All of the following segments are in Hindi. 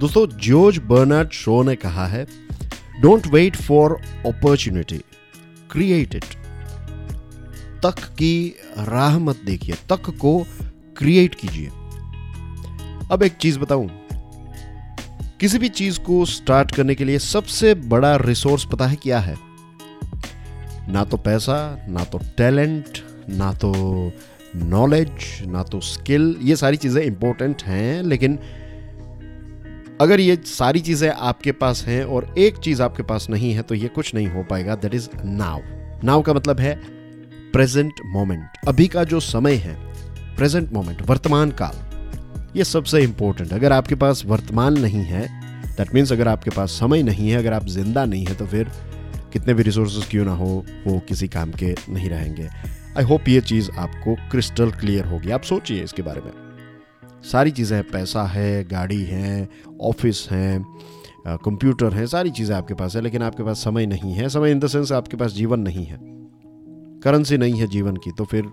दोस्तों जॉर्ज बर्नार्ड शो ने कहा है don't wait for opportunity create it तक की राह मत देखिए, तक को क्रिएट कीजिए। अब एक चीज़ बताऊँ। किसी भी चीज़ को स्टार्ट करने के लिए सबसे बड़ा रिसोर्स पता है क्या है? ना तो पैसा, ना तो टैलेंट ना तो नॉलेज ना तो स्किल ये सारी चीज़ें इंपॉर्टेंट हैं, लेकिन अगर ये सारी चीज़ें आपके पास हैं और एक चीज़ आपके पास नहीं है तो ये कुछ नहीं हो पाएगा दैट इज़ नाव नाव का मतलब है प्रेजेंट मोमेंट अभी का जो समय है प्रेजेंट मोमेंट वर्तमान काल, ये सबसे इंपॉर्टेंट अगर आपके पास वर्तमान नहीं है दैट मीन्स अगर आपके पास समय नहीं है, अगर आप ज़िंदा नहीं है तो फिर कितने भी रिसोर्सेज क्यों ना हो, वो किसी काम के नहीं रहेंगे. आई होप ये चीज़ आपको क्रिस्टल क्लियर होगी. आप सोचिए इसके बारे में. सारी चीज़ें हैं पैसा है, गाड़ी है, ऑफ़िस हैं कंप्यूटर है, सारी चीज़ें आपके पास है, लेकिन आपके पास समय नहीं है। समय इन द सेंस आपके पास जीवन नहीं है। करेंसी नहीं है जीवन की तो फिर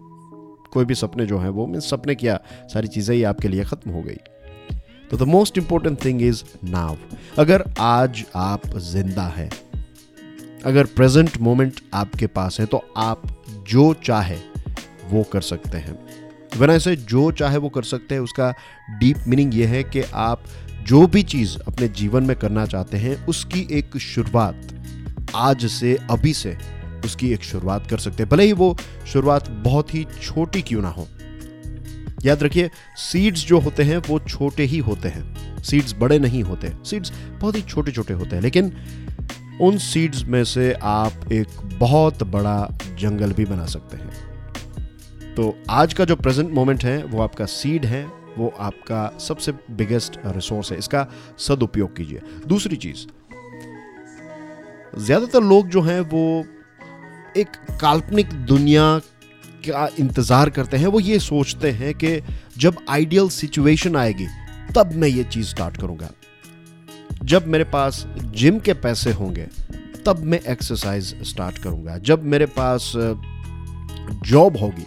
कोई भी सपने जो हैं, वो मीन सपने क्या सारी चीज़ें ही आपके लिए ख़त्म हो गई। तो the most important thing is now अगर आज आप ज़िंदा है, अगर प्रेजेंट मोमेंट आपके पास है तो आप जो चाहे, वो कर सकते हैं। वन ऐसे जो चाहे वो कर सकते हैं, उसका डीप मीनिंग ये है कि आप जो भी चीज़ अपने जीवन में करना चाहते हैं, उसकी एक शुरुआत आज से, अभी से उसकी एक शुरुआत कर सकते हैं। भले ही वो शुरुआत बहुत ही छोटी क्यों ना हो। याद रखिए सीड्स जो होते हैं, वो छोटे ही होते हैं। सीड्स बड़े नहीं होते। सीड्स बहुत ही छोटे छोटे होते हैं। लेकिन उन सीड्स में से आप एक बहुत बड़ा जंगल भी बना सकते हैं। तो आज का जो प्रेजेंट मोमेंट है, वो आपका सीड है, वो आपका सबसे बिगेस्ट रिसोर्स है। इसका सदुपयोग कीजिए। दूसरी चीज़, ज़्यादातर लोग जो हैं, वो एक काल्पनिक दुनिया का इंतज़ार करते हैं। वो ये सोचते हैं कि जब आइडियल सिचुएशन आएगी, तब मैं ये चीज़ स्टार्ट करूँगा। जब मेरे पास जिम के पैसे होंगे, तब मैं एक्सरसाइज स्टार्ट करूँगा। जब मेरे पास जॉब होगी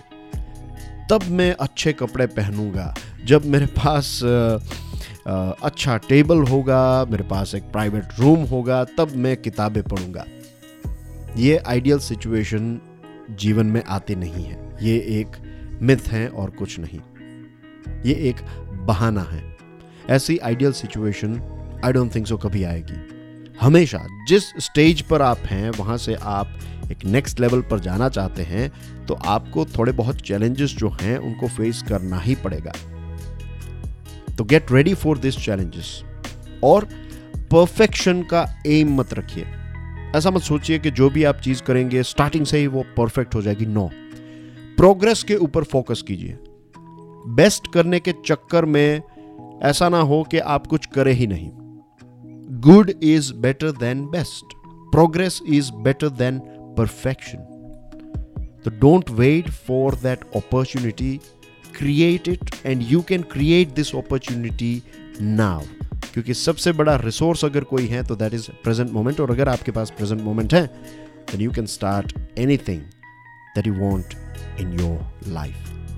तब मैं अच्छे कपड़े पहनूँगा। जब मेरे पास अच्छा टेबल होगा, मेरे पास एक प्राइवेट रूम होगा, तब मैं किताबें पढ़ूँगा। ये आइडियल सिचुएशन जीवन में आती नहीं है। ये एक मिथ है और कुछ नहीं। ये एक बहाना है। ऐसी ideal situation I don't think so कभी आएगी। हमेशा जिस स्टेज पर आप हैं, वहाँ से आप एक नेक्स्ट लेवल पर जाना चाहते हैं तो आपको थोड़े बहुत चैलेंजेस जो हैं, उनको फेस करना ही पड़ेगा। तो get ready for this challenges और परफेक्शन का एम मत रखिए। ऐसा मत सोचिए कि जो भी आप चीज़ करेंगे स्टार्टिंग से ही वो परफेक्ट हो जाएगी। नो प्रोग्रेस के ऊपर फोकस कीजिए। बेस्ट करने के चक्कर में ऐसा ना हो कि आप कुछ करें ही नहीं। Good is better than best progress is better than perfection तो don't wait for that opportunity create it and you can create this opportunity now क्योंकि सबसे बड़ा रिसोर्स अगर कोई है तो दैट इज़ प्रेजेंट मोमेंट और अगर आपके पास प्रेजेंट मोमेंट है then you can start anything that you want in your life